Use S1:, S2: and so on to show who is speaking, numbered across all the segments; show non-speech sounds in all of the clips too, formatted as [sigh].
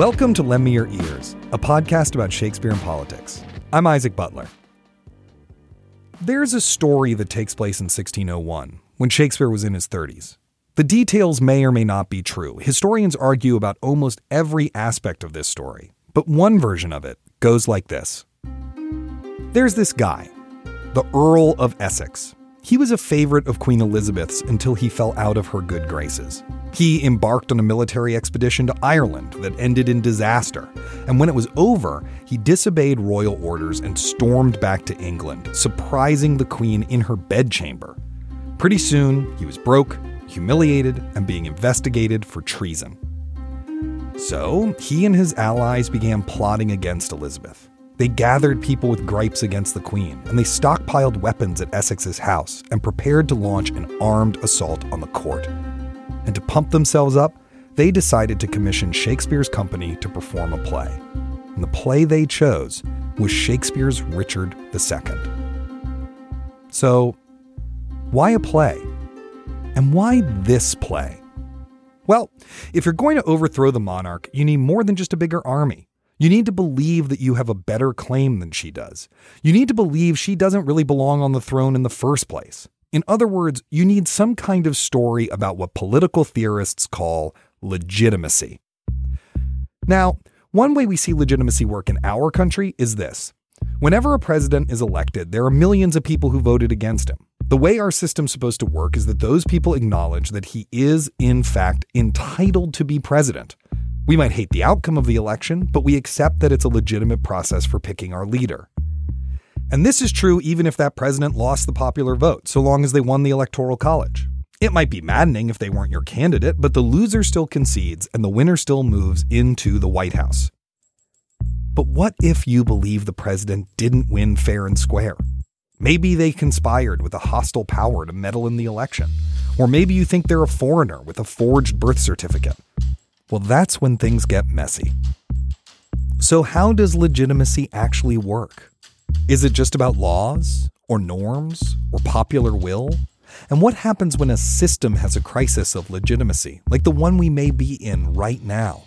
S1: Welcome to Lend Me Your Ears, a podcast about Shakespeare and politics. I'm Isaac Butler. There's a story that takes place in 1601, when Shakespeare was in his 30s. The details may or may not be true. Historians argue about almost every aspect of this story, but one version of it goes like this There's this guy, the Earl of Essex. He was a favorite of Queen Elizabeth's until he fell out of her good graces. He embarked on a military expedition to Ireland that ended in disaster, and when it was over, he disobeyed royal orders and stormed back to England, surprising the Queen in her bedchamber. Pretty soon, he was broke, humiliated, and being investigated for treason. So, he and his allies began plotting against Elizabeth. They gathered people with gripes against the Queen, and they stockpiled weapons at Essex's house and prepared to launch an armed assault on the court and to pump themselves up, they decided to commission Shakespeare's company to perform a play. And the play they chose was Shakespeare's Richard II. So, why a play? And why this play? Well, if you're going to overthrow the monarch, you need more than just a bigger army. You need to believe that you have a better claim than she does. You need to believe she doesn't really belong on the throne in the first place. In other words, you need some kind of story about what political theorists call legitimacy. Now, one way we see legitimacy work in our country is this. Whenever a president is elected, there are millions of people who voted against him. The way our system's supposed to work is that those people acknowledge that he is, in fact, entitled to be president. We might hate the outcome of the election, but we accept that it's a legitimate process for picking our leader. And this is true even if that president lost the popular vote, so long as they won the Electoral College. It might be maddening if they weren't your candidate, but the loser still concedes and the winner still moves into the White House. But what if you believe the president didn't win fair and square? Maybe they conspired with a hostile power to meddle in the election. Or maybe you think they're a foreigner with a forged birth certificate. Well, that's when things get messy. So, how does legitimacy actually work? Is it just about laws, or norms, or popular will? And what happens when a system has a crisis of legitimacy, like the one we may be in right now?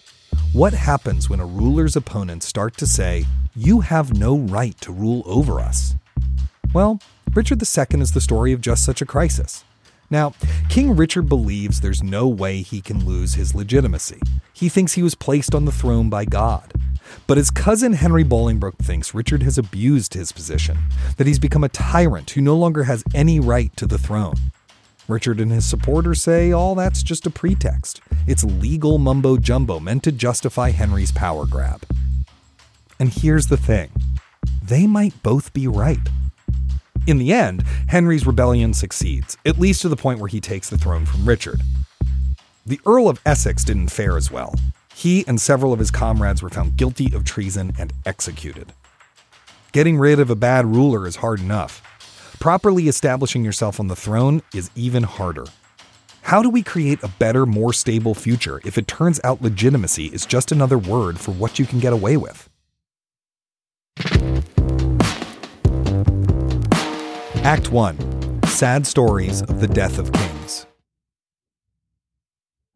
S1: What happens when a ruler's opponents start to say, You have no right to rule over us? Well, Richard II is the story of just such a crisis. Now, King Richard believes there's no way he can lose his legitimacy. He thinks he was placed on the throne by God. But his cousin Henry Bolingbroke thinks Richard has abused his position, that he's become a tyrant who no longer has any right to the throne. Richard and his supporters say all that's just a pretext. It's legal mumbo jumbo meant to justify Henry's power grab. And here's the thing they might both be right. In the end, Henry's rebellion succeeds, at least to the point where he takes the throne from Richard. The Earl of Essex didn't fare as well. He and several of his comrades were found guilty of treason and executed. Getting rid of a bad ruler is hard enough. Properly establishing yourself on the throne is even harder. How do we create a better, more stable future if it turns out legitimacy is just another word for what you can get away with? Act 1 Sad Stories of the Death of Kings.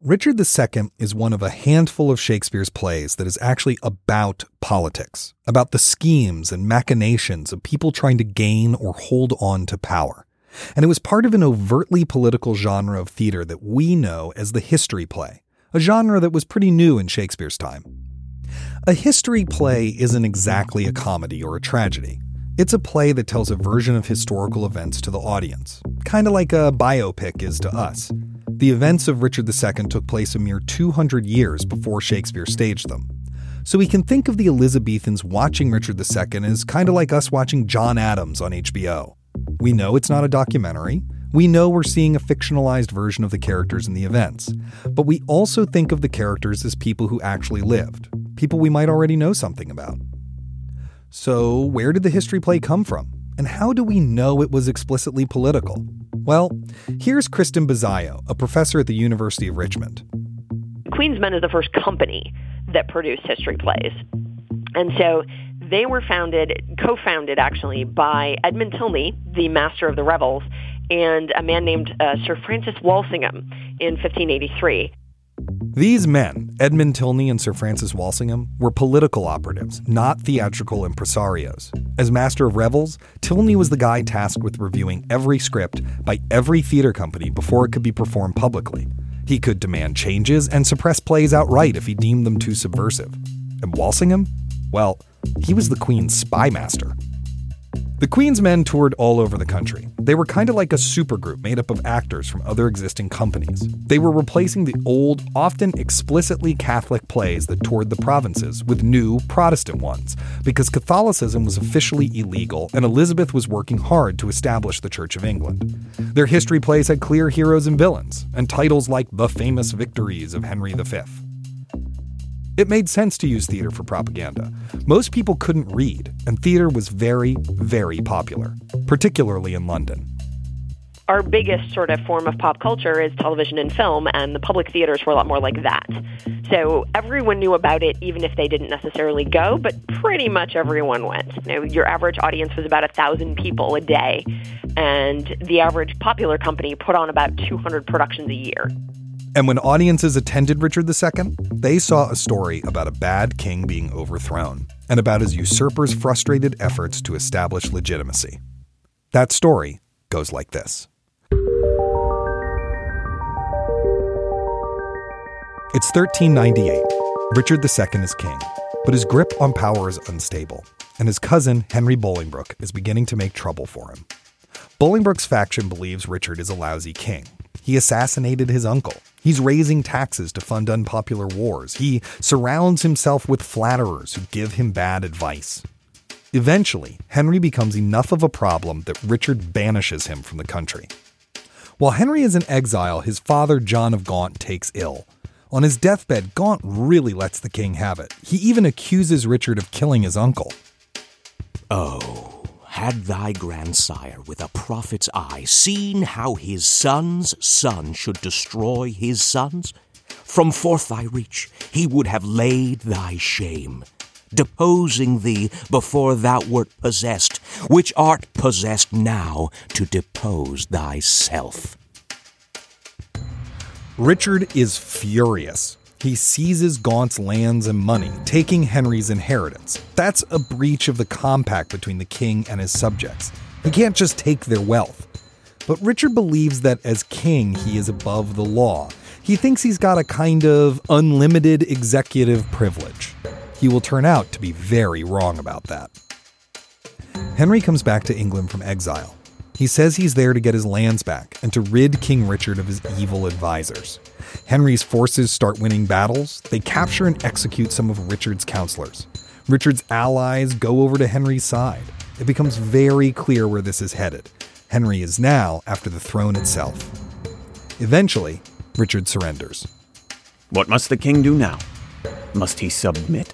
S1: Richard II is one of a handful of Shakespeare's plays that is actually about politics, about the schemes and machinations of people trying to gain or hold on to power. And it was part of an overtly political genre of theater that we know as the history play, a genre that was pretty new in Shakespeare's time. A history play isn't exactly a comedy or a tragedy. It's a play that tells a version of historical events to the audience, kind of like a biopic is to us. The events of Richard II took place a mere 200 years before Shakespeare staged them. So we can think of the Elizabethans watching Richard II as kind of like us watching John Adams on HBO. We know it's not a documentary. We know we're seeing a fictionalized version of the characters and the events. But we also think of the characters as people who actually lived, people we might already know something about. So, where did the history play come from? And how do we know it was explicitly political? Well, here's Kristen Bezio, a professor at the University of Richmond.
S2: Queen's Men is the first company that produced history plays. And so they were founded, co-founded actually, by Edmund Tilney, the master of the revels, and a man named uh, Sir Francis Walsingham in 1583.
S1: These men, Edmund Tilney and Sir Francis Walsingham, were political operatives, not theatrical impresarios. As master of revels, Tilney was the guy tasked with reviewing every script by every theater company before it could be performed publicly. He could demand changes and suppress plays outright if he deemed them too subversive. And Walsingham? Well, he was the Queen's spy master. The Queen's men toured all over the country. They were kind of like a supergroup made up of actors from other existing companies. They were replacing the old, often explicitly Catholic plays that toured the provinces with new Protestant ones, because Catholicism was officially illegal and Elizabeth was working hard to establish the Church of England. Their history plays had clear heroes and villains, and titles like The Famous Victories of Henry V. It made sense to use theater for propaganda. Most people couldn't read, and theater was very, very popular, particularly in London.
S2: Our biggest sort of form of pop culture is television and film, and the public theaters were a lot more like that. So everyone knew about it, even if they didn't necessarily go, but pretty much everyone went. You know, your average audience was about a thousand people a day, and the average popular company put on about 200 productions a year.
S1: And when audiences attended Richard II, they saw a story about a bad king being overthrown and about his usurper's frustrated efforts to establish legitimacy. That story goes like this It's 1398. Richard II is king, but his grip on power is unstable, and his cousin, Henry Bolingbroke, is beginning to make trouble for him. Bolingbroke's faction believes Richard is a lousy king. He assassinated his uncle, He's raising taxes to fund unpopular wars. He surrounds himself with flatterers who give him bad advice. Eventually, Henry becomes enough of a problem that Richard banishes him from the country. While Henry is in exile, his father, John of Gaunt, takes ill. On his deathbed, Gaunt really lets the king have it. He even accuses Richard of killing his uncle.
S3: Oh, had thy grandsire with a prophet's eye seen how his son's son should destroy his sons, from forth thy reach he would have laid thy shame, deposing thee before thou wert possessed, which art possessed now to depose thyself.
S1: Richard is furious. He seizes Gaunt's lands and money, taking Henry's inheritance. That's a breach of the compact between the king and his subjects. He can't just take their wealth. But Richard believes that as king, he is above the law. He thinks he's got a kind of unlimited executive privilege. He will turn out to be very wrong about that. Henry comes back to England from exile. He says he's there to get his lands back and to rid King Richard of his evil advisors. Henry's forces start winning battles. They capture and execute some of Richard's counselors. Richard's allies go over to Henry's side. It becomes very clear where this is headed. Henry is now after the throne itself. Eventually, Richard surrenders.
S4: What must the king do now? Must he submit?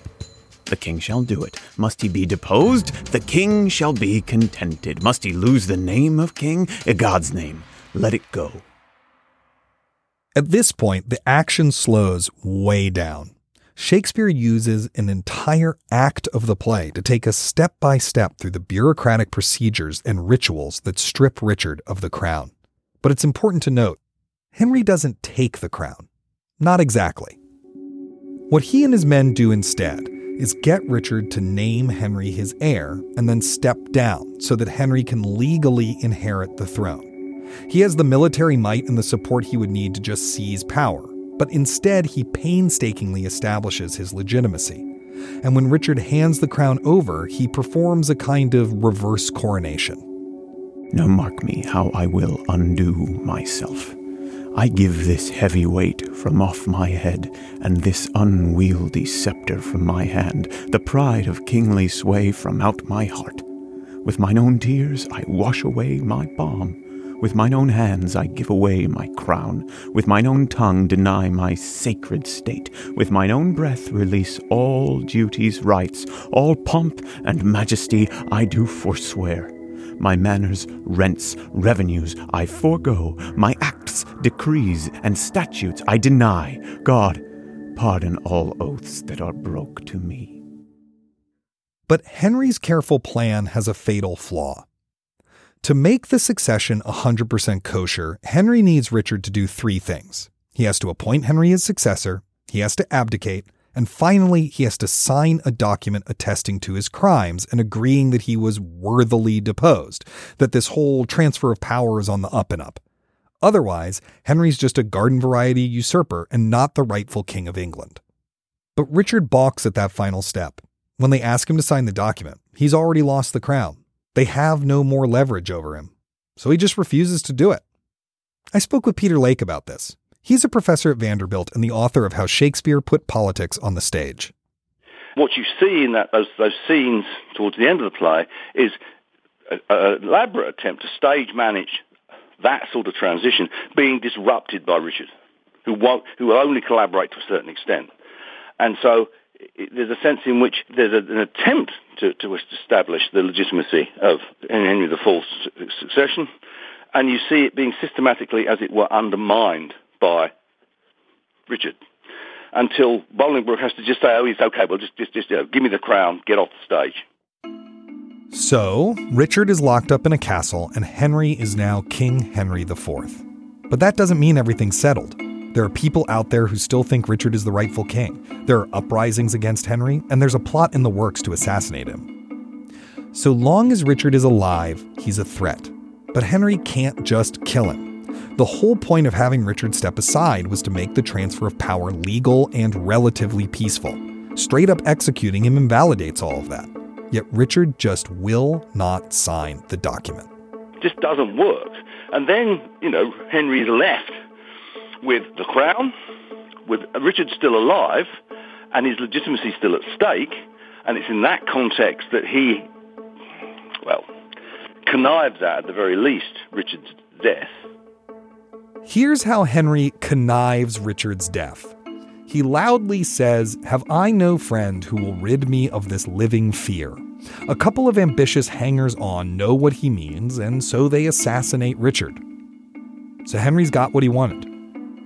S4: The king shall do it. Must he be deposed? The king shall be contented. Must he lose the name of king? A God's name. Let it go.
S1: At this point, the action slows way down. Shakespeare uses an entire act of the play to take us step by step through the bureaucratic procedures and rituals that strip Richard of the crown. But it's important to note Henry doesn't take the crown. Not exactly. What he and his men do instead is get Richard to name Henry his heir and then step down so that Henry can legally inherit the throne. He has the military might and the support he would need to just seize power, but instead he painstakingly establishes his legitimacy. And when Richard hands the crown over, he performs a kind of reverse coronation.
S4: Now mark me how I will undo myself. I give this heavy weight from off my head, and this unwieldy sceptre from my hand, the pride of kingly sway from out my heart. With mine own tears I wash away my balm. With mine own hands I give away my crown. With mine own tongue deny my sacred state. With mine own breath release all duties, rights, all pomp and majesty I do forswear. My manners, rents, revenues I forego. My acts, decrees, and statutes I deny. God, pardon all oaths that are broke to me.
S1: But Henry's careful plan has a fatal flaw. To make the succession 100% kosher, Henry needs Richard to do three things. He has to appoint Henry his successor, he has to abdicate, and finally he has to sign a document attesting to his crimes and agreeing that he was worthily deposed, that this whole transfer of power is on the up and up. Otherwise, Henry's just a garden variety usurper and not the rightful king of England. But Richard balks at that final step. When they ask him to sign the document, he's already lost the crown. They have no more leverage over him. So he just refuses to do it. I spoke with Peter Lake about this. He's a professor at Vanderbilt and the author of How Shakespeare Put Politics on the Stage.
S5: What you see in that, those, those scenes towards the end of the play is an elaborate attempt to stage manage that sort of transition being disrupted by Richard, who won't, who will only collaborate to a certain extent. And so there's a sense in which there's a, an attempt to, to establish the legitimacy of Henry IV's succession, and you see it being systematically, as it were, undermined by Richard until Bolingbroke has to just say, "Oh, it's okay. Well, just, just, just you know, give me the crown, get off the stage."
S1: So, Richard is locked up in a castle, and Henry is now King Henry IV. But that doesn't mean everything's settled. There are people out there who still think Richard is the rightful king. There are uprisings against Henry, and there's a plot in the works to assassinate him. So long as Richard is alive, he's a threat. But Henry can't just kill him. The whole point of having Richard step aside was to make the transfer of power legal and relatively peaceful. Straight up executing him invalidates all of that. Yet Richard just will not sign the document.
S5: It Just doesn't work. And then, you know, Henry's left with the crown, with Richard still alive, and his legitimacy still at stake. And it's in that context that he, well, connives at, at the very least, Richard's death.
S1: Here's how Henry connives Richard's death. He loudly says, Have I no friend who will rid me of this living fear? A couple of ambitious hangers on know what he means, and so they assassinate Richard. So Henry's got what he wanted.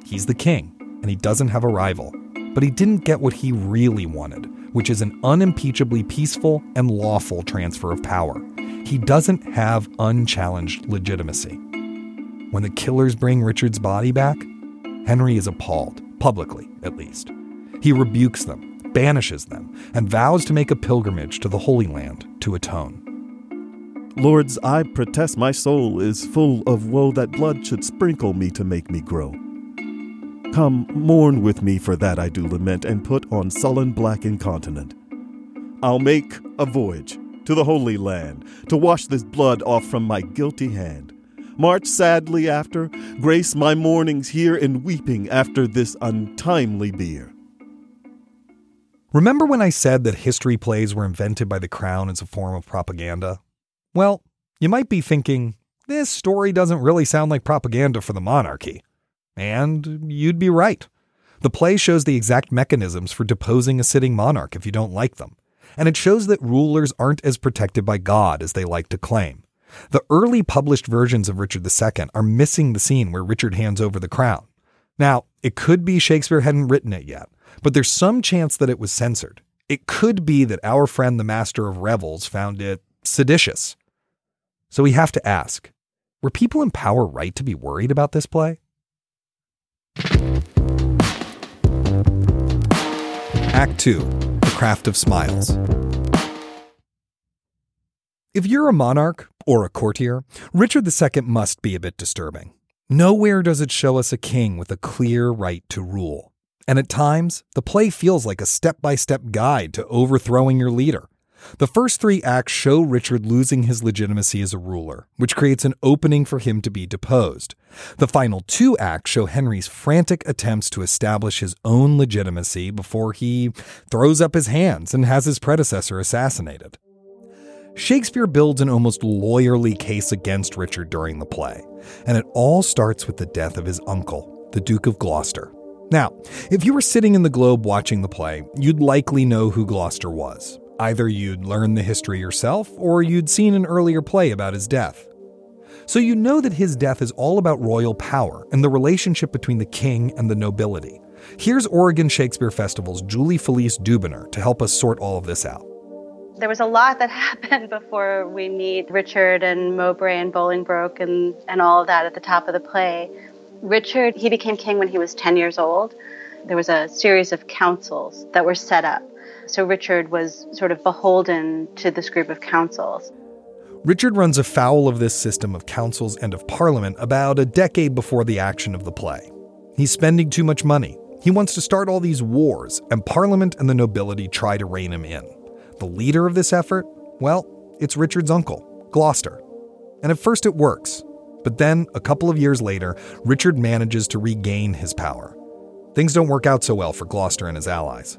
S1: He's the king, and he doesn't have a rival. But he didn't get what he really wanted, which is an unimpeachably peaceful and lawful transfer of power. He doesn't have unchallenged legitimacy. When the killers bring Richard's body back, Henry is appalled, publicly at least. He rebukes them, banishes them, and vows to make a pilgrimage to the Holy Land to atone.
S6: Lords, I protest my soul is full of woe that blood should sprinkle me to make me grow. Come, mourn with me for that I do lament, and put on sullen black incontinent. I'll make a voyage to the Holy Land to wash this blood off from my guilty hand. March sadly after, grace my mournings here in weeping after this untimely bier.
S1: Remember when I said that history plays were invented by the crown as a form of propaganda? Well, you might be thinking, this story doesn't really sound like propaganda for the monarchy. And you'd be right. The play shows the exact mechanisms for deposing a sitting monarch if you don't like them. And it shows that rulers aren't as protected by God as they like to claim. The early published versions of Richard II are missing the scene where Richard hands over the crown. Now, it could be Shakespeare hadn't written it yet, but there's some chance that it was censored. It could be that our friend the Master of Revels found it seditious. So we have to ask were people in power right to be worried about this play? Act 2 The Craft of Smiles. If you're a monarch or a courtier, Richard II must be a bit disturbing. Nowhere does it show us a king with a clear right to rule. And at times, the play feels like a step by step guide to overthrowing your leader. The first three acts show Richard losing his legitimacy as a ruler, which creates an opening for him to be deposed. The final two acts show Henry's frantic attempts to establish his own legitimacy before he throws up his hands and has his predecessor assassinated. Shakespeare builds an almost lawyerly case against Richard during the play, and it all starts with the death of his uncle, the Duke of Gloucester. Now, if you were sitting in the Globe watching the play, you'd likely know who Gloucester was. Either you'd learned the history yourself, or you'd seen an earlier play about his death. So you know that his death is all about royal power and the relationship between the king and the nobility. Here's Oregon Shakespeare Festival's Julie Felise Dubiner to help us sort all of this out.
S7: There was a lot that [laughs] happened before we meet Richard and Mowbray and Bolingbroke and, and all of that at the top of the play. Richard, he became king when he was 10 years old. There was a series of councils that were set up. So Richard was sort of beholden to this group of councils.
S1: Richard runs afoul of this system of councils and of parliament about a decade before the action of the play. He's spending too much money. He wants to start all these wars, and parliament and the nobility try to rein him in. The leader of this effort? Well, it's Richard's uncle, Gloucester. And at first it works. But then, a couple of years later, Richard manages to regain his power. Things don't work out so well for Gloucester and his allies.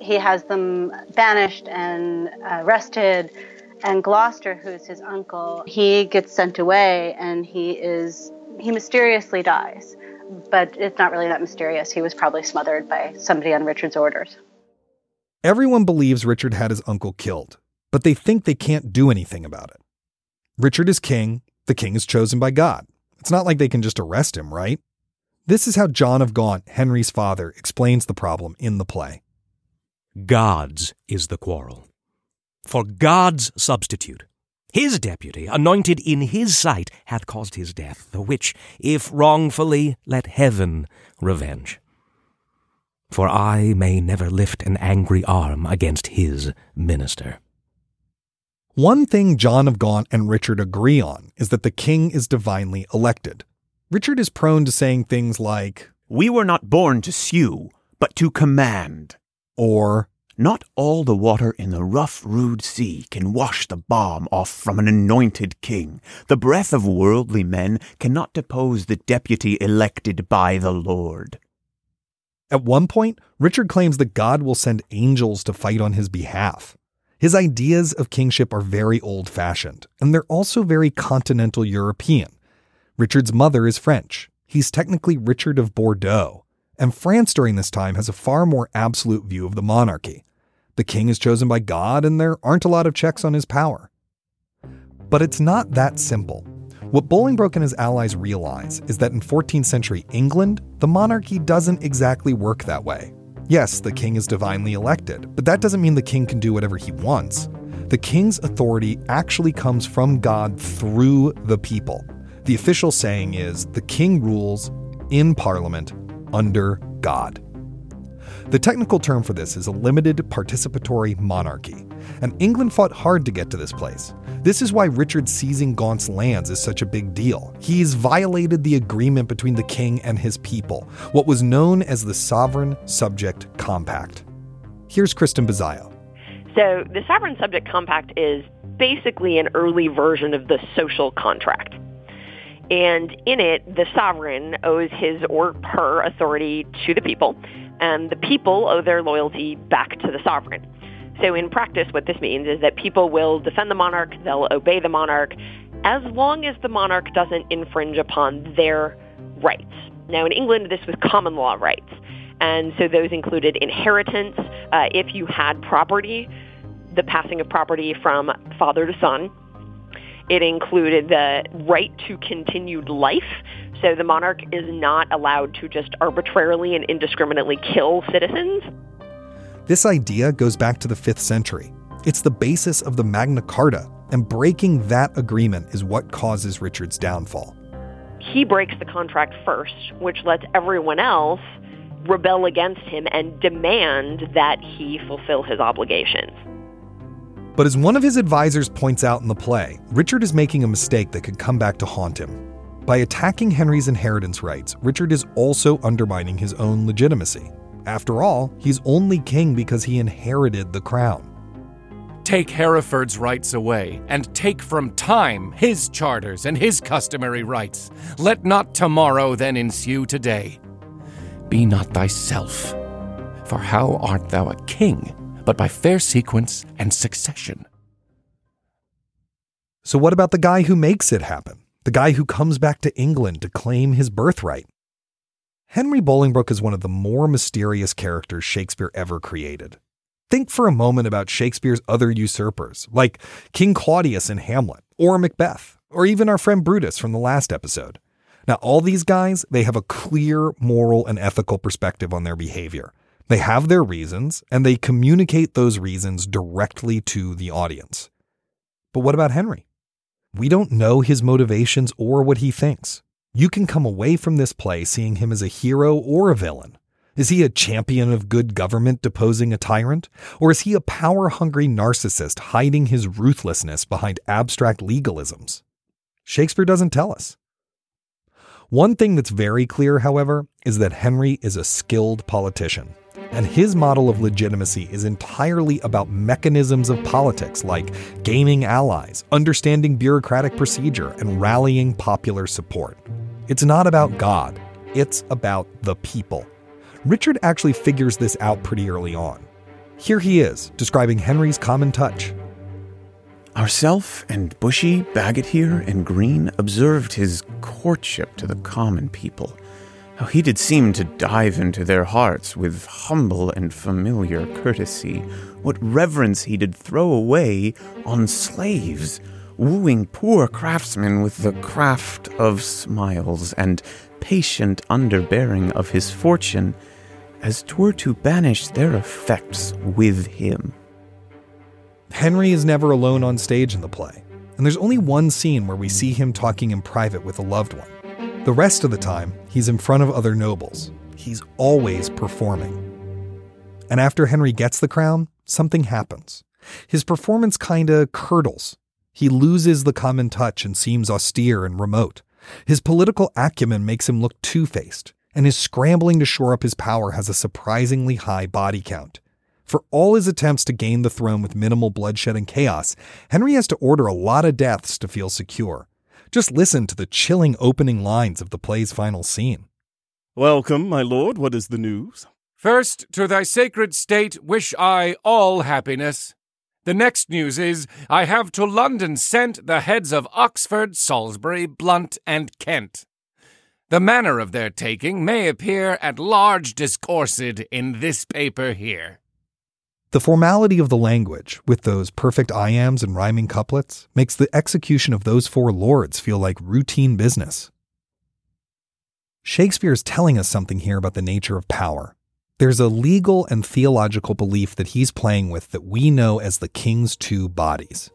S7: He has them banished and uh, arrested, and Gloucester, who's his uncle, he gets sent away and he is he mysteriously dies. But it's not really that mysterious. He was probably smothered by somebody on Richard's orders.
S1: Everyone believes Richard had his uncle killed, but they think they can't do anything about it. Richard is king, the king is chosen by God. It's not like they can just arrest him, right? This is how John of Gaunt, Henry's father, explains the problem in the play.
S3: God's is the quarrel. For God's substitute, his deputy, anointed in his sight, hath caused his death, the which, if wrongfully, let heaven revenge. For I may never lift an angry arm against his minister.
S1: One thing John of Gaunt and Richard agree on is that the king is divinely elected. Richard is prone to saying things like,
S4: We were not born to sue, but to command.
S1: Or,
S4: Not all the water in the rough, rude sea can wash the balm off from an anointed king. The breath of worldly men cannot depose the deputy elected by the Lord.
S1: At one point, Richard claims that God will send angels to fight on his behalf. His ideas of kingship are very old fashioned, and they're also very continental European. Richard's mother is French. He's technically Richard of Bordeaux. And France during this time has a far more absolute view of the monarchy. The king is chosen by God, and there aren't a lot of checks on his power. But it's not that simple. What Bolingbroke and his allies realize is that in 14th century England, the monarchy doesn't exactly work that way. Yes, the king is divinely elected, but that doesn't mean the king can do whatever he wants. The king's authority actually comes from God through the people. The official saying is the king rules in parliament under God. The technical term for this is a limited participatory monarchy, and England fought hard to get to this place. This is why Richard seizing Gaunt's lands is such a big deal. He's violated the agreement between the king and his people, what was known as the Sovereign Subject Compact. Here's Kristen Bezio.
S2: So the Sovereign Subject Compact is basically an early version of the social contract. And in it, the sovereign owes his or her authority to the people, and the people owe their loyalty back to the sovereign. So in practice, what this means is that people will defend the monarch, they'll obey the monarch, as long as the monarch doesn't infringe upon their rights. Now, in England, this was common law rights. And so those included inheritance, uh, if you had property, the passing of property from father to son. It included the right to continued life. So the monarch is not allowed to just arbitrarily and indiscriminately kill citizens.
S1: This idea goes back to the 5th century. It's the basis of the Magna Carta, and breaking that agreement is what causes Richard's downfall.
S2: He breaks the contract first, which lets everyone else rebel against him and demand that he fulfill his obligations.
S1: But as one of his advisors points out in the play, Richard is making a mistake that could come back to haunt him. By attacking Henry's inheritance rights, Richard is also undermining his own legitimacy. After all, he's only king because he inherited the crown.
S8: Take Hereford's rights away, and take from time his charters and his customary rights. Let not tomorrow then ensue today. Be not thyself, for how art thou a king, but by fair sequence and succession?
S1: So, what about the guy who makes it happen? The guy who comes back to England to claim his birthright? Henry Bolingbroke is one of the more mysterious characters Shakespeare ever created. Think for a moment about Shakespeare's other usurpers, like King Claudius in Hamlet, or Macbeth, or even our friend Brutus from the last episode. Now, all these guys, they have a clear moral and ethical perspective on their behavior. They have their reasons, and they communicate those reasons directly to the audience. But what about Henry? We don't know his motivations or what he thinks. You can come away from this play seeing him as a hero or a villain. Is he a champion of good government deposing a tyrant? Or is he a power hungry narcissist hiding his ruthlessness behind abstract legalisms? Shakespeare doesn't tell us. One thing that's very clear, however, is that Henry is a skilled politician. And his model of legitimacy is entirely about mechanisms of politics like gaining allies, understanding bureaucratic procedure, and rallying popular support. It's not about God, it's about the people. Richard actually figures this out pretty early on. Here he is, describing Henry's common touch.
S4: Ourself and Bushy, Bagot here, and Green observed his courtship to the common people how he did seem to dive into their hearts with humble and familiar courtesy, what reverence he did throw away on slaves, wooing poor craftsmen with the craft of smiles and patient underbearing of his fortune, as twere to banish their effects with him.
S1: Henry is never alone on stage in the play, and there's only one scene where we see him talking in private with a loved one. The rest of the time, he's in front of other nobles. He's always performing. And after Henry gets the crown, something happens. His performance kinda curdles. He loses the common touch and seems austere and remote. His political acumen makes him look two faced, and his scrambling to shore up his power has a surprisingly high body count. For all his attempts to gain the throne with minimal bloodshed and chaos, Henry has to order a lot of deaths to feel secure. Just listen to the chilling opening lines of the play's final scene.
S6: Welcome, my lord. What is the news?
S8: First, to thy sacred state wish I all happiness. The next news is I have to London sent the heads of Oxford, Salisbury, Blunt, and Kent. The manner of their taking may appear at large discoursed in this paper here.
S1: The formality of the language, with those perfect iambs and rhyming couplets, makes the execution of those four lords feel like routine business. Shakespeare is telling us something here about the nature of power. There's a legal and theological belief that he's playing with that we know as the king's two bodies.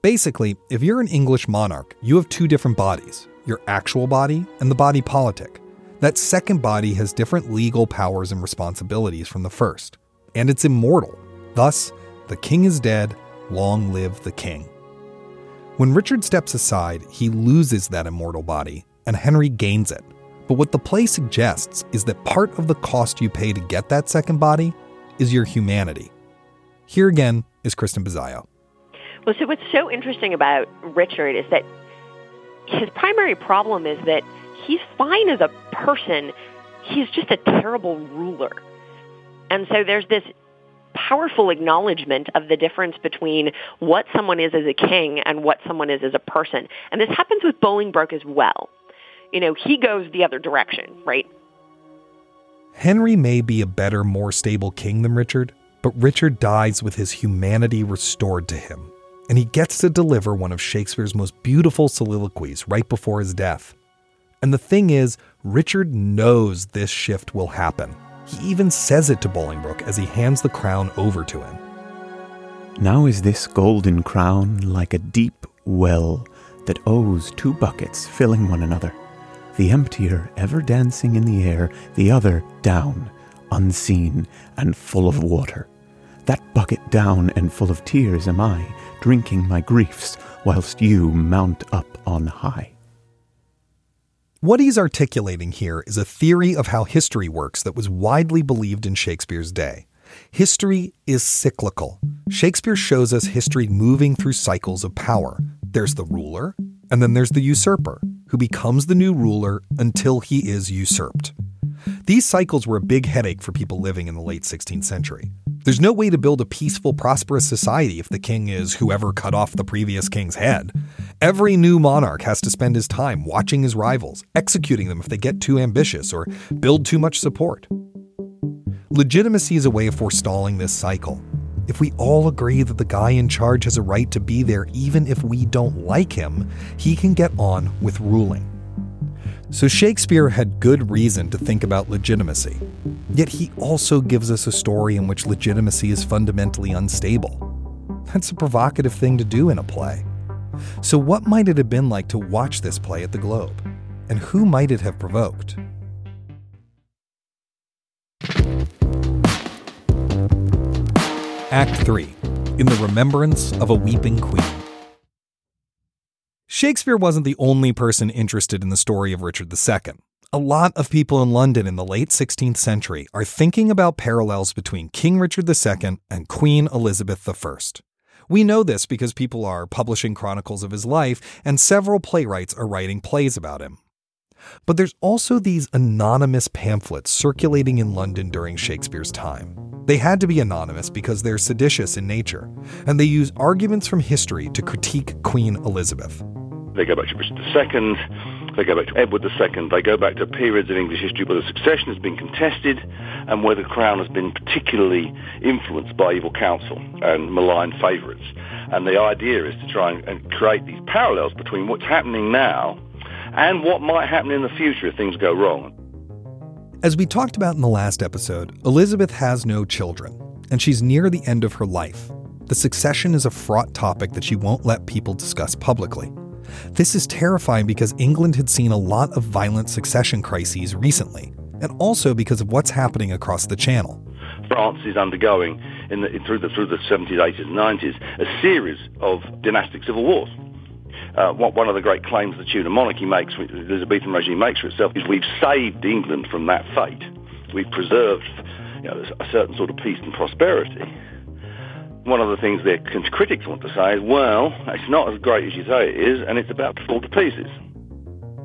S1: Basically, if you're an English monarch, you have two different bodies your actual body and the body politic. That second body has different legal powers and responsibilities from the first, and it's immortal. Thus, the king is dead, long live the king. When Richard steps aside, he loses that immortal body, and Henry gains it. But what the play suggests is that part of the cost you pay to get that second body is your humanity. Here again is Kristen Bezio.
S2: Well, so what's so interesting about Richard is that his primary problem is that he's fine as a person, he's just a terrible ruler. And so there's this powerful acknowledgement of the difference between what someone is as a king and what someone is as a person. And this happens with Bolingbroke as well. You know, he goes the other direction, right?
S1: Henry may be a better, more stable king than Richard, but Richard dies with his humanity restored to him, and he gets to deliver one of Shakespeare's most beautiful soliloquies right before his death. And the thing is, Richard knows this shift will happen. He even says it to Bolingbroke as he hands the crown over to him.
S4: Now is this golden crown like a deep well that owes two buckets filling one another, the emptier ever dancing in the air, the other down, unseen and full of water. That bucket down and full of tears am I, drinking my griefs, whilst you mount up on high.
S1: What he's articulating here is a theory of how history works that was widely believed in Shakespeare's day. History is cyclical. Shakespeare shows us history moving through cycles of power. There's the ruler, and then there's the usurper, who becomes the new ruler until he is usurped. These cycles were a big headache for people living in the late 16th century. There's no way to build a peaceful, prosperous society if the king is whoever cut off the previous king's head. Every new monarch has to spend his time watching his rivals, executing them if they get too ambitious or build too much support. Legitimacy is a way of forestalling this cycle. If we all agree that the guy in charge has a right to be there even if we don't like him, he can get on with ruling. So Shakespeare had good reason to think about legitimacy. Yet he also gives us a story in which legitimacy is fundamentally unstable. That's a provocative thing to do in a play. So, what might it have been like to watch this play at the Globe? and who might it have provoked? Act 3 In the Remembrance of a Weeping Queen. Shakespeare wasn't the only person interested in the story of Richard II. A lot of people in London in the late 16th century are thinking about parallels between King Richard II and Queen Elizabeth I. We know this because people are publishing chronicles of his life, and several playwrights are writing plays about him. But there's also these anonymous pamphlets circulating in London during Shakespeare's time. They had to be anonymous because they're seditious in nature, and they use arguments from history to critique Queen Elizabeth.
S5: They go back to Richard II, they go back to Edward II, they go back to periods in English history where the succession has been contested and where the crown has been particularly influenced by evil counsel and malign favourites. And the idea is to try and create these parallels between what's happening now and what might happen in the future if things go wrong.
S1: As we talked about in the last episode, Elizabeth has no children, and she's near the end of her life. The succession is a fraught topic that she won't let people discuss publicly. This is terrifying because England had seen a lot of violent succession crises recently, and also because of what's happening across the channel.
S5: France is undergoing, in the, through, the, through the 70s, 80s, and 90s, a series of dynastic civil wars uh, one of the great claims the Tudor monarchy makes, the Elizabethan regime makes for itself, is we've saved England from that fate. We've preserved you know, a certain sort of peace and prosperity. One of the things their critics want to say is, well, it's not as great as you say it is, and it's about to fall to pieces.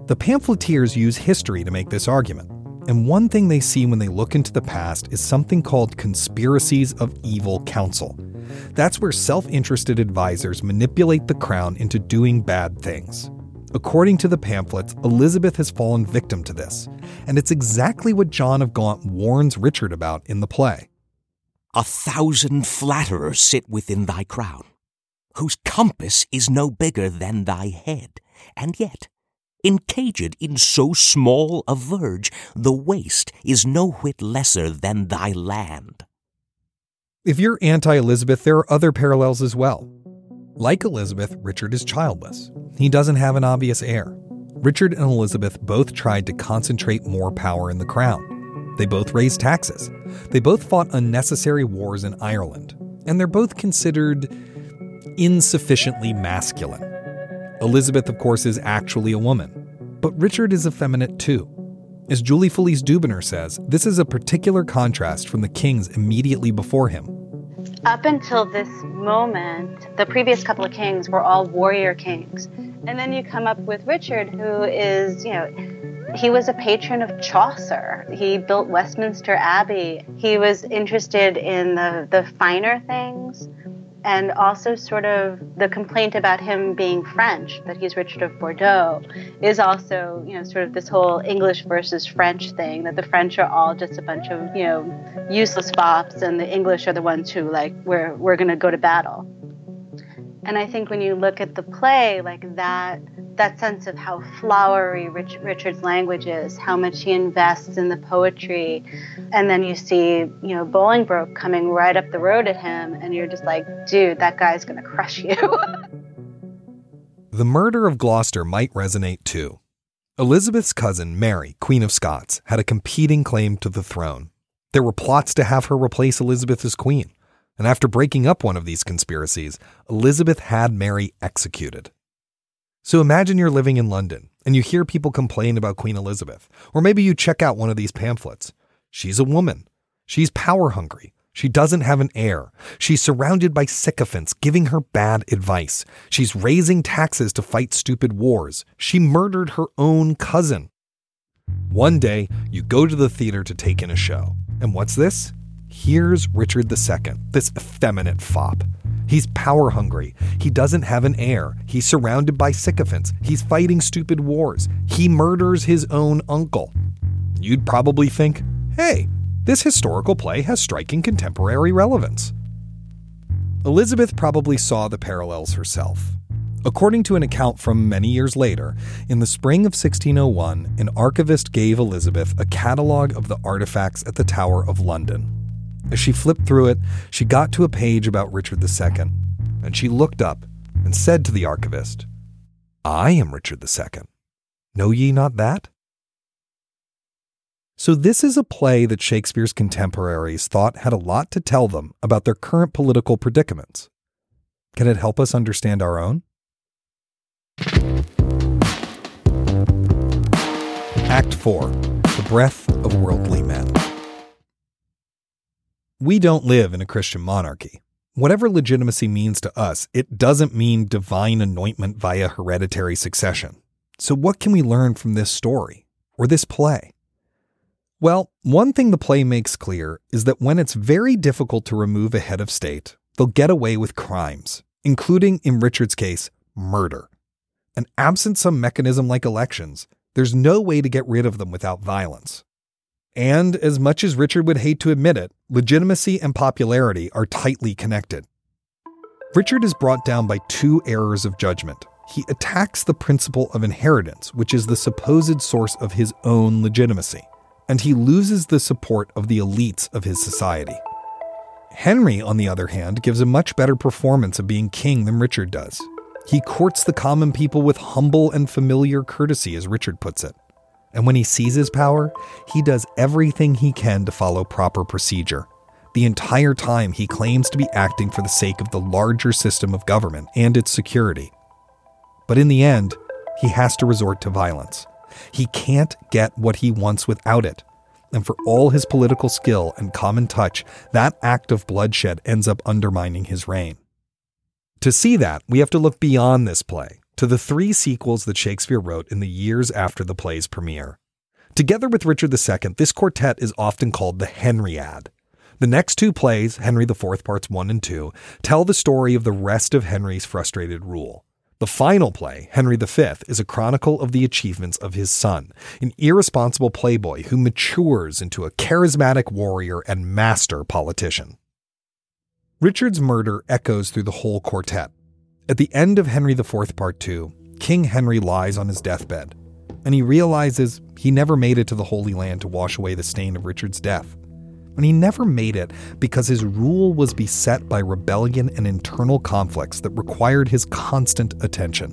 S1: The pamphleteers use history to make this argument. And one thing they see when they look into the past is something called conspiracies of evil counsel. That's where self interested advisors manipulate the crown into doing bad things. According to the pamphlets, Elizabeth has fallen victim to this, and it's exactly what John of Gaunt warns Richard about in the play.
S3: A thousand flatterers sit within thy crown, whose compass is no bigger than thy head, and yet, encaged in so small a verge, the waste is no whit lesser than thy land.
S1: If you're anti Elizabeth, there are other parallels as well. Like Elizabeth, Richard is childless. He doesn't have an obvious heir. Richard and Elizabeth both tried to concentrate more power in the crown. They both raised taxes. They both fought unnecessary wars in Ireland. And they're both considered insufficiently masculine. Elizabeth, of course, is actually a woman. But Richard is effeminate too. As Julie Felise Dubiner says, this is a particular contrast from the kings immediately before him.
S7: Up until this moment, the previous couple of kings were all warrior kings. And then you come up with Richard, who is, you know, he was a patron of Chaucer. He built Westminster Abbey. He was interested in the, the finer things and also sort of the complaint about him being French, that he's Richard of Bordeaux, is also, you know, sort of this whole English versus French thing, that the French are all just a bunch of, you know, useless fops, and the English are the ones who, like, we're, we're to go to battle. And I think when you look at the play, like that, that sense of how flowery Rich, Richard's language is, how much he invests in the poetry, and then you see, you know, Bolingbroke coming right up the road at him, and you're just like, dude, that guy's gonna crush you. [laughs]
S1: the murder of Gloucester might resonate too. Elizabeth's cousin, Mary, Queen of Scots, had a competing claim to the throne. There were plots to have her replace Elizabeth as queen. And after breaking up one of these conspiracies, Elizabeth had Mary executed. So imagine you're living in London and you hear people complain about Queen Elizabeth, or maybe you check out one of these pamphlets. She's a woman. She's power hungry. She doesn't have an heir. She's surrounded by sycophants giving her bad advice. She's raising taxes to fight stupid wars. She murdered her own cousin. One day, you go to the theater to take in a show. And what's this? Here's Richard II, this effeminate fop. He's power hungry. He doesn't have an heir. He's surrounded by sycophants. He's fighting stupid wars. He murders his own uncle. You'd probably think, hey, this historical play has striking contemporary relevance. Elizabeth probably saw the parallels herself. According to an account from many years later, in the spring of 1601, an archivist gave Elizabeth a catalogue of the artifacts at the Tower of London. As she flipped through it, she got to a page about Richard II, and she looked up and said to the archivist, I am Richard II. Know ye not that? So, this is a play that Shakespeare's contemporaries thought had a lot to tell them about their current political predicaments. Can it help us understand our own? Act 4 The Breath of Worldly Men. We don't live in a Christian monarchy. Whatever legitimacy means to us, it doesn't mean divine anointment via hereditary succession. So, what can we learn from this story or this play? Well, one thing the play makes clear is that when it's very difficult to remove a head of state, they'll get away with crimes, including, in Richard's case, murder. And absent some mechanism like elections, there's no way to get rid of them without violence. And as much as Richard would hate to admit it, legitimacy and popularity are tightly connected. Richard is brought down by two errors of judgment. He attacks the principle of inheritance, which is the supposed source of his own legitimacy and he loses the support of the elites of his society. Henry, on the other hand, gives a much better performance of being king than Richard does. He courts the common people with humble and familiar courtesy, as Richard puts it. And when he seizes power, he does everything he can to follow proper procedure. The entire time, he claims to be acting for the sake of the larger system of government and its security. But in the end, he has to resort to violence. He can't get what he wants without it. And for all his political skill and common touch, that act of bloodshed ends up undermining his reign. To see that, we have to look beyond this play to the three sequels that Shakespeare wrote in the years after the play's premiere. Together with Richard II, this quartet is often called the Henriad. The next two plays, Henry IV Parts 1 and 2, tell the story of the rest of Henry's frustrated rule. The final play, Henry V, is a chronicle of the achievements of his son, an irresponsible playboy who matures into a charismatic warrior and master politician. Richard's murder echoes through the whole quartet. At the end of Henry IV Part 2, King Henry lies on his deathbed, and he realizes he never made it to the Holy Land to wash away the stain of Richard's death and he never made it because his rule was beset by rebellion and internal conflicts that required his constant attention.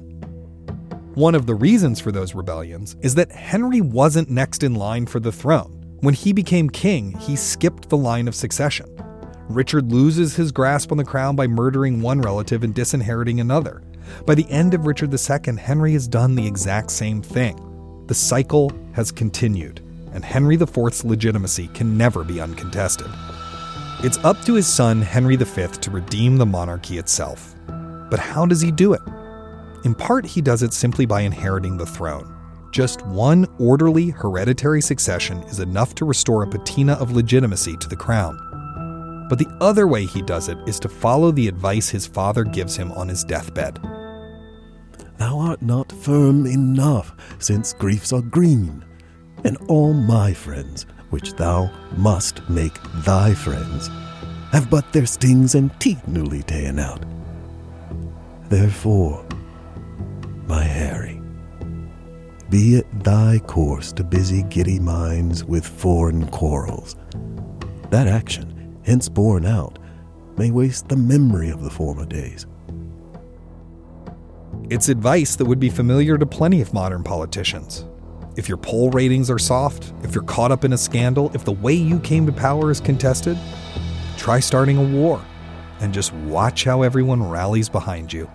S1: One of the reasons for those rebellions is that Henry wasn't next in line for the throne. When he became king, he skipped the line of succession. Richard loses his grasp on the crown by murdering one relative and disinheriting another. By the end of Richard II, Henry has done the exact same thing. The cycle has continued and Henry IV's legitimacy can never be uncontested. It's up to his son Henry V to redeem the monarchy itself. But how does he do it? In part, he does it simply by inheriting the throne. Just one orderly hereditary succession is enough to restore a patina of legitimacy to the crown. But the other way he does it is to follow the advice his father gives him on his deathbed.
S6: Thou art not firm enough, since griefs are green and all my friends, which thou must make thy friends, have but their stings and teeth newly ta'en out. Therefore, my Harry, be it thy course to busy giddy minds with foreign quarrels. That action, hence borne out, may waste the memory of the former days.
S1: It's advice that would be familiar to plenty of modern politicians, if your poll ratings are soft, if you're caught up in a scandal, if the way you came to power is contested, try starting a war and just watch how everyone rallies behind you.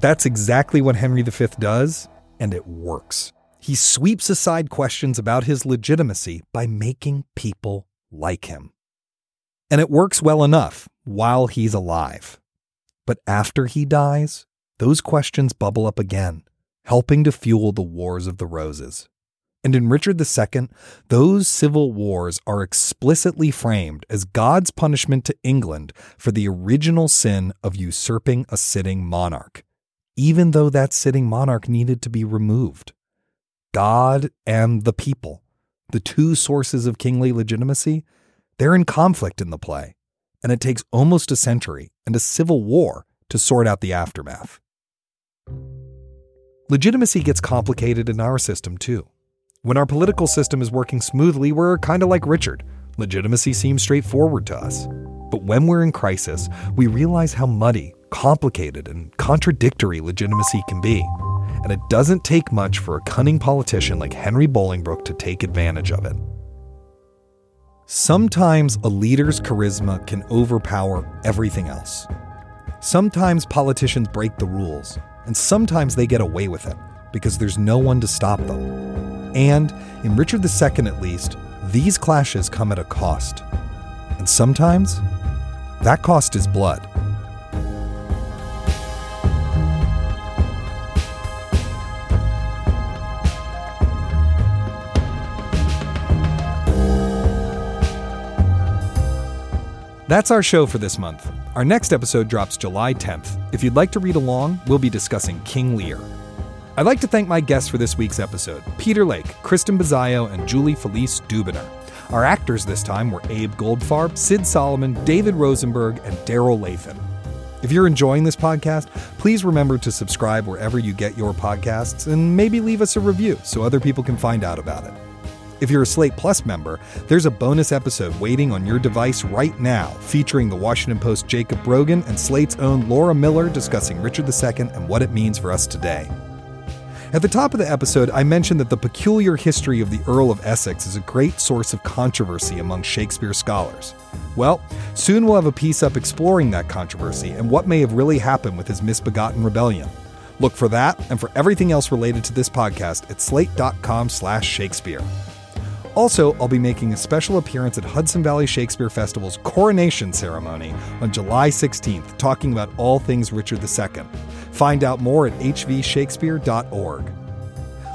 S1: That's exactly what Henry V does, and it works. He sweeps aside questions about his legitimacy by making people like him. And it works well enough while he's alive. But after he dies, those questions bubble up again, helping to fuel the Wars of the Roses. And in Richard II, those civil wars are explicitly framed as God's punishment to England for the original sin of usurping a sitting monarch, even though that sitting monarch needed to be removed. God and the people, the two sources of kingly legitimacy, they're in conflict in the play, and it takes almost a century and a civil war to sort out the aftermath. Legitimacy gets complicated in our system too. When our political system is working smoothly, we're kind of like Richard. Legitimacy seems straightforward to us. But when we're in crisis, we realize how muddy, complicated, and contradictory legitimacy can be. and it doesn't take much for a cunning politician like Henry Bolingbroke to take advantage of it. Sometimes a leader's charisma can overpower everything else. Sometimes politicians break the rules, and sometimes they get away with it because there's no one to stop them. And, in Richard II at least, these clashes come at a cost. And sometimes, that cost is blood. That's our show for this month. Our next episode drops July 10th. If you'd like to read along, we'll be discussing King Lear. I'd like to thank my guests for this week's episode Peter Lake, Kristen Bezio, and Julie Felise Dubiner. Our actors this time were Abe Goldfarb, Sid Solomon, David Rosenberg, and Daryl Lathan. If you're enjoying this podcast, please remember to subscribe wherever you get your podcasts and maybe leave us a review so other people can find out about it. If you're a Slate Plus member, there's a bonus episode waiting on your device right now featuring the Washington Post Jacob Brogan and Slate's own Laura Miller discussing Richard II and what it means for us today. At the top of the episode, I mentioned that the peculiar history of the Earl of Essex is a great source of controversy among Shakespeare scholars. Well, soon we'll have a piece up exploring that controversy and what may have really happened with his misbegotten rebellion. Look for that and for everything else related to this podcast at slate.com/shakespeare. Also, I'll be making a special appearance at Hudson Valley Shakespeare Festival's coronation ceremony on July 16th, talking about all things Richard II. Find out more at hvshakespeare.org.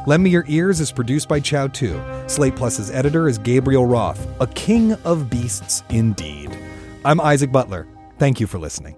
S1: Lend Me Your Ears is produced by Chau Tu. Slate Plus's editor is Gabriel Roth, a king of beasts indeed. I'm Isaac Butler. Thank you for listening.